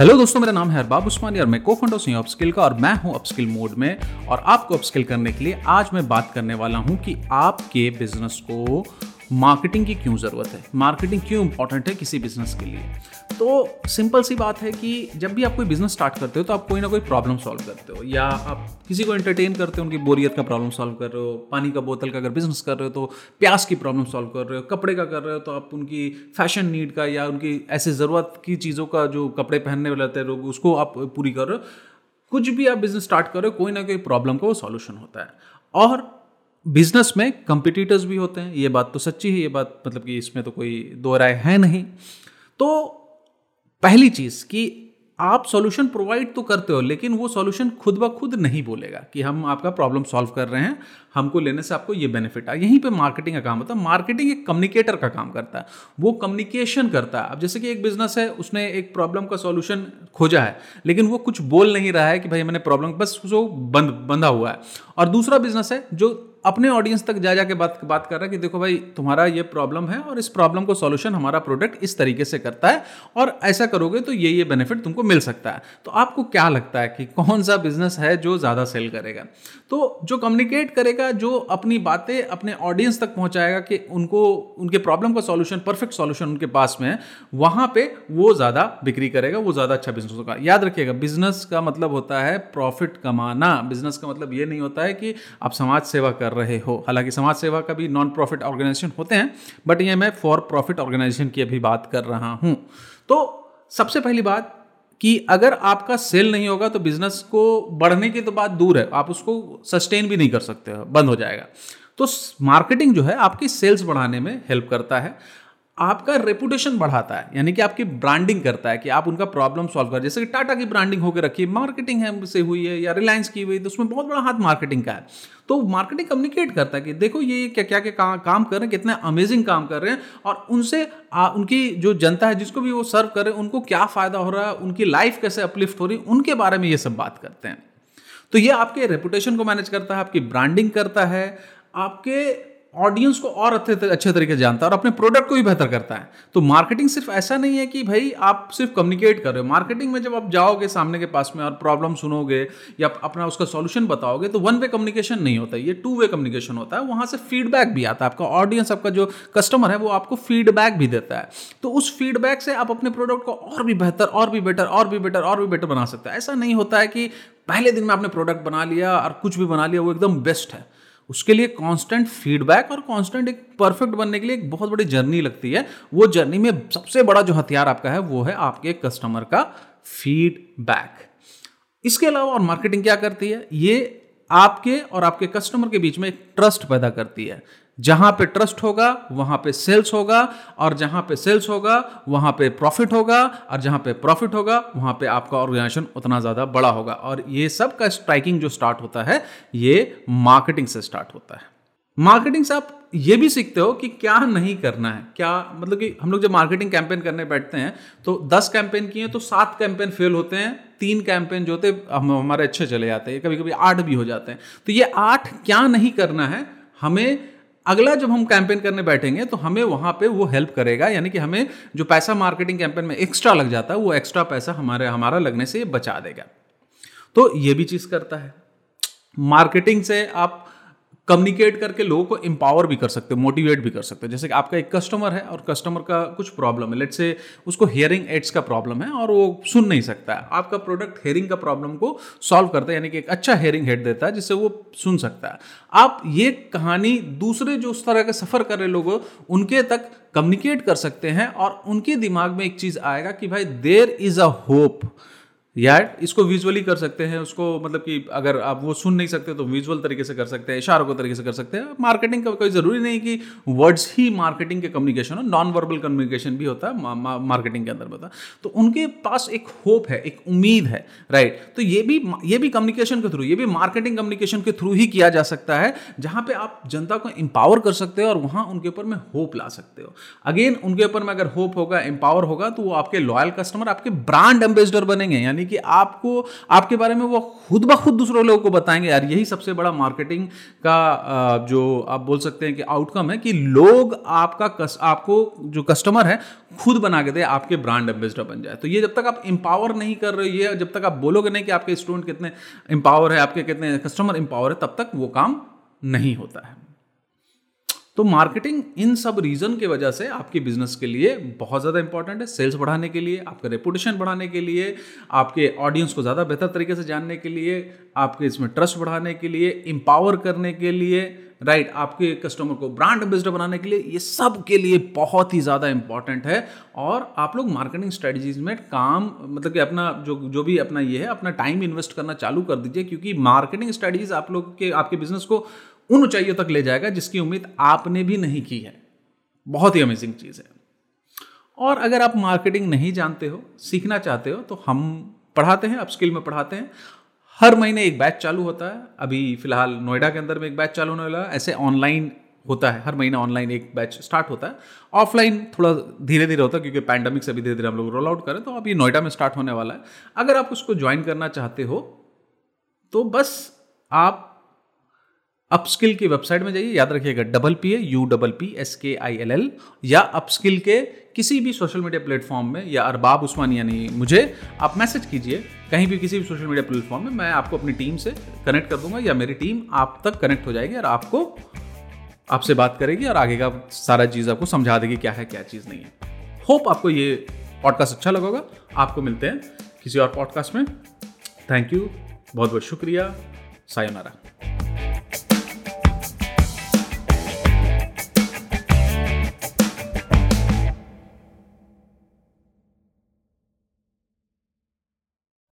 Hello दोस्तों, मेरा नाम है अरबाब उस्मानी और मैं को फंडो हूँ अपस्किल का और मैं हूँ अपस्किल मोड में। और आपको अपस्किल करने के लिए आज मैं बात करने वाला हूँ कि आपके बिज़नेस को मार्केटिंग की क्यों ज़रूरत है? मार्केटिंग क्यों इंपॉर्टेंट है किसी बिज़नेस के लिए? तो सिंपल सी बात है कि जब भी आप कोई बिज़नेस स्टार्ट करते हो तो आप कोई ना कोई प्रॉब्लम सॉल्व करते हो, या आप किसी को एंटरटेन करते हो, उनकी बोरियत का प्रॉब्लम सॉल्व कर रहे हो, पानी का बोतल का अगर बिज़नेस कर रहे हो तो प्यास की प्रॉब्लम सॉल्व कर रहे हो, कपड़े का कर रहे हो तो आप उनकी फ़ैशन नीड का या उनकी ऐसे ज़रूरत की चीज़ों का जो कपड़े पहनने वाले रहते हैं लोग, उसको आप पूरी कर रहे हो। कुछ भी आप बिज़नेस स्टार्ट कर कोई ना कोई प्रॉब्लम का वो सॉल्यूशन होता है। और बिज़नेस में कंपिटिटर्स भी होते हैं, ये बात तो सच्ची है, ये बात मतलब कि इसमें तो कोई दो राय है नहीं। तो पहली चीज़ कि आप सॉल्यूशन प्रोवाइड तो करते हो, लेकिन वो सॉल्यूशन खुद ब खुद नहीं बोलेगा कि हम आपका प्रॉब्लम सॉल्व कर रहे हैं, हमको लेने से आपको ये बेनिफिट आ। यहीं पे मार्केटिंग का काम होता है। मार्केटिंग एक कम्युनिकेटर का काम करता है। वो कम्युनिकेशन करता है। अब जैसे कि एक बिज़नेस है, उसने एक प्रॉब्लम का सॉल्यूशन खोजा है, लेकिन वो कुछ बोल नहीं रहा है कि भाई मैंने प्रॉब्लम बस उसको बंद, बंधा हुआ है। और दूसरा बिज़नेस है जो अपने ऑडियंस तक जा जाके बात बात कर रहा है कि देखो भाई, तुम्हारा ये प्रॉब्लम है और इस प्रॉब्लम को सॉल्यूशन हमारा प्रोडक्ट इस तरीके से करता है और ऐसा करोगे तो ये ये बेनिफिट तुमको मिल सकता है। तो आपको क्या लगता है कि कौन सा बिज़नेस है जो ज़्यादा सेल करेगा? तो जो कम्युनिकेट करेगा, जो अपनी बातें अपने ऑडियंस तक पहुँचाएगा कि उनको, उनके प्रॉब्लम का सॉल्यूशन परफेक्ट सॉल्यूशन उनके पास में है, वहाँ पर वो ज़्यादा बिक्री करेगा, वो ज़्यादा अच्छा बिज़नेस होगा। याद रखिएगा बिज़नेस का मतलब होता है प्रॉफिट कमाना। बिज़नेस का मतलब ये नहीं होता है कि आप समाज सेवा कर कर रहे हो। हालाँकि समाज सेवा का भी नॉन प्रॉफिट ऑर्गेनाइजेशन होते हैं बट ये मैं फॉर प्रॉफिट ऑर्गेनाइजेशन की अभी बात कर रहा हूँ। तो सबसे पहली बात कि अगर आपका सेल नहीं होगा तो बिज़नेस को बढ़ने की तो बात दूर है। आप उसको सस्टेन भी नहीं कर सकते हो, बंद हो जाएगा। तो मार्केटिंग जो है, आपकी सेल्स बढ़ाने में हेल्प करता है। आपका रेपुटेशन बढ़ाता है यानी कि आपकी ब्रांडिंग करता है कि आप उनका प्रॉब्लम सॉल्व कर जैसे कि टाटा की ब्रांडिंग होकर रखी है मार्केटिंग है से हुई है या रिलायंस की हुई तो उसमें बहुत बड़ा हाथ मार्केटिंग का है। तो मार्केटिंग कम्युनिकेट करता है कि देखो ये क्या क्या क्या का, काम कर रहे हैं कितने अमेजिंग काम कर रहे हैं और उनसे आ, उनकी जो जनता है जिसको भी वो सर्व कर रहे हैं उनको क्या फ़ायदा हो रहा है उनकी लाइफ कैसे अपलिफ्ट हो रही है उनके बारे में ये सब बात करते हैं। तो ये आपके रेपुटेशन को मैनेज करता है आपकी ब्रांडिंग करता है आपके ऑडियंस को और अच्छे तरीके से जानता है और अपने प्रोडक्ट को भी बेहतर करता है। तो मार्केटिंग सिर्फ़ ऐसा नहीं है कि भाई आप सिर्फ़ कम्युनिकेट कर रहे हो। मार्केटिंग में जब आप जाओगे सामने के पास में और प्रॉब्लम सुनोगे या अपना उसका सॉल्यूशन बताओगे तो वन वे कम्युनिकेशन नहीं होता ये टू वे कम्युनिकेशन होता है। वहाँ से फीडबैक भी आता है। आपका ऑडियंस आपका जो कस्टमर है, वो आपको फीडबैक भी देता है। तो उस फीडबैक से आप अपने प्रोडक्ट को और भी बेहतर, और भी बेटर और भी बेटर और भी बेटर बना सकते हैं। ऐसा नहीं होता है कि पहले दिन में आपने प्रोडक्ट बना लिया और कुछ भी बना लिया, वो एकदम बेस्ट है। उसके लिए कांस्टेंट फीडबैक और कांस्टेंट एक परफेक्ट बनने के लिए एक बहुत बड़ी जर्नी लगती है। वो जर्नी में सबसे बड़ा जो हथियार आपका है, वो है आपके कस्टमर का फीडबैक इसके अलावा और मार्केटिंग क्या करती है? ये आपके और आपके कस्टमर के बीच में एक ट्रस्ट पैदा करती है। जहाँ पे ट्रस्ट होगा, वहाँ पे सेल्स होगा, और जहाँ पे सेल्स होगा, वहाँ पे प्रॉफिट होगा, और जहाँ पे प्रॉफिट होगा, वहाँ पे आपका ऑर्गेनाइजेशन उतना ज़्यादा बड़ा होगा। और ये सब का स्ट्राइकिंग जो स्टार्ट होता है, ये मार्केटिंग से स्टार्ट होता है। मार्केटिंग से आप ये भी सीखते हो कि क्या नहीं करना है। क्या मतलब कि हम लोग जब मार्केटिंग कैंपेन करने बैठते हैं तो दस कैंपेन किए तो सात कैंपेन फेल होते हैं तीन कैंपेन जो होते, हम, हमारे अच्छे चले जाते हैं कभी कभी आठ भी हो जाते हैं। तो ये आठ क्या नहीं करना है, हमें अगला जब हम कैंपेन करने बैठेंगे तो हमें वहाँ पे वो हेल्प करेगा, यानी कि हमें जो पैसा मार्केटिंग कैंपेन में एक्स्ट्रा लग जाता है, वो एक्स्ट्रा पैसा हमारे, हमारा लगने से बचा देगा। तो ये भी चीज़ करता है। मार्केटिंग से आप कम्युनिकेट करके लोगों को एम्पावर भी कर सकते हो मोटिवेट भी कर सकते हो। जैसे कि आपका एक कस्टमर है और कस्टमर का कुछ प्रॉब्लम है। लेट से उसको हेयरिंग एड्स का प्रॉब्लम है और वो सुन नहीं सकता है। आपका प्रोडक्ट हेयरिंग का प्रॉब्लम को सॉल्व करता है, यानी कि एक अच्छा हेयरिंग हेड देता है जिससे वो सुन सकता है। आप ये कहानी दूसरे जो उस तरह के सफ़र कर रहे लोग उनके तक कम्युनिकेट कर सकते हैं और उनके दिमाग में एक चीज़ आएगा कि भाई देर इज़ अ होप या इसको विजुअली कर सकते हैं, उसको मतलब कि अगर आप वो सुन नहीं सकते तो विजुअल तरीके से कर सकते हैं, इशारों को तरीके से कर सकते हैं। मार्केटिंग का कोई ज़रूरी नहीं कि वर्ड्स ही मार्केटिंग के कम्युनिकेशन हो नॉन वर्बल कम्युनिकेशन भी होता है मार्केटिंग के अंदर होता। तो उनके पास एक होप है, एक उम्मीद है राइट तो ये भी ये भी कम्युनिकेशन के थ्रू ये भी मार्केटिंग कम्युनिकेशन के थ्रू ही किया जा सकता है, जहाँ पर आप जनता को एम्पावर कर सकते हो और वहाँ उनके ऊपर में होप ला सकते हो। अगेन उनके ऊपर में अगर होप होगा एम्पावर होगा तो वो आपके लॉयल कस्टमर आपके ब्रांड एम्बेसडर बनेंगे, यानी यानी कि आपको आपके बारे में वो खुद ब खुद दूसरों लोगों को बताएँगे। यार यही सबसे बड़ा मार्केटिंग का जो आप बोल सकते हैं कि आउटकम है कि लोग आपका कस, आपको जो कस्टमर है खुद बना के दे आपके ब्रांड एम्बेसडर बन जाए। तो ये जब तक आप इंपावर नहीं कर रहे ये जब तक आप बोलोगे नहीं कि आपके स्टूडेंट कितने इंपावर है आपके कितने कस्टमर इंपावर है तब तक वो काम नहीं होता है। तो मार्केटिंग इन सब रीज़न के वजह से आपके बिज़नेस के लिए बहुत ज़्यादा इंपॉर्टेंट है सेल्स बढ़ाने के लिए आपका रेपुटेशन बढ़ाने के लिए आपके ऑडियंस को ज़्यादा बेहतर तरीके से जानने के लिए आपके इसमें ट्रस्ट बढ़ाने के लिए एम्पावर करने के लिए राइट right, आपके कस्टमर को ब्रांड एम्बेसडर बनाने के लिए ये सब के लिए बहुत ही ज़्यादा इंपॉर्टेंट है। और आप लोग मार्केटिंग स्ट्रेटजीज में काम मतलब कि अपना जो जो भी अपना ये है अपना टाइम इन्वेस्ट करना चालू कर दीजिए क्योंकि मार्केटिंग स्ट्रेटजीज आप लोग के आपके बिज़नेस को उन ऊंचाइयों तक ले जाएगा जिसकी उम्मीद आपने भी नहीं की है। बहुत ही अमेजिंग चीज़ है। और अगर आप मार्केटिंग नहीं जानते हो, सीखना चाहते हो तो हम पढ़ाते हैं अपस्किल में पढ़ाते हैं। हर महीने एक बैच चालू होता है। अभी फ़िलहाल नोएडा के अंदर में एक बैच चालू होने वाला है। ऐसे ऑनलाइन होता है। हर महीना ऑनलाइन एक बैच स्टार्ट होता है। ऑफलाइन थोड़ा धीरे धीरे होता है, क्योंकि पैंडमिक से भी धीरे धीरे हम लोग रोल आउट करें तो अभी नोएडा में स्टार्ट होने वाला है। अगर आप उसको ज्वाइन करना चाहते हो तो बस आप अपस्किल की वेबसाइट में जाइए, याद रखिएगा, double P A U double P S K I L L या अपस्किल के किसी भी सोशल मीडिया प्लेटफॉर्म में, या अरबाब उस्मान यानी मुझे, आप मैसेज कीजिए, कहीं भी किसी भी सोशल मीडिया प्लेटफॉर्म में, मैं आपको अपनी टीम से कनेक्ट कर दूँगा, या मेरी टीम आप तक कनेक्ट हो जाएगी, और आपको आपसे बात करेगी, और आगे का सारा चीज़ आपको समझा देगी, क्या है, क्या चीज़ नहीं है। होप आपको ये पॉडकास्ट अच्छा लगा होगा। आपको मिलते हैं किसी और पॉडकास्ट में। थैंक यू बहुत बहुत शुक्रिया। सायोनारा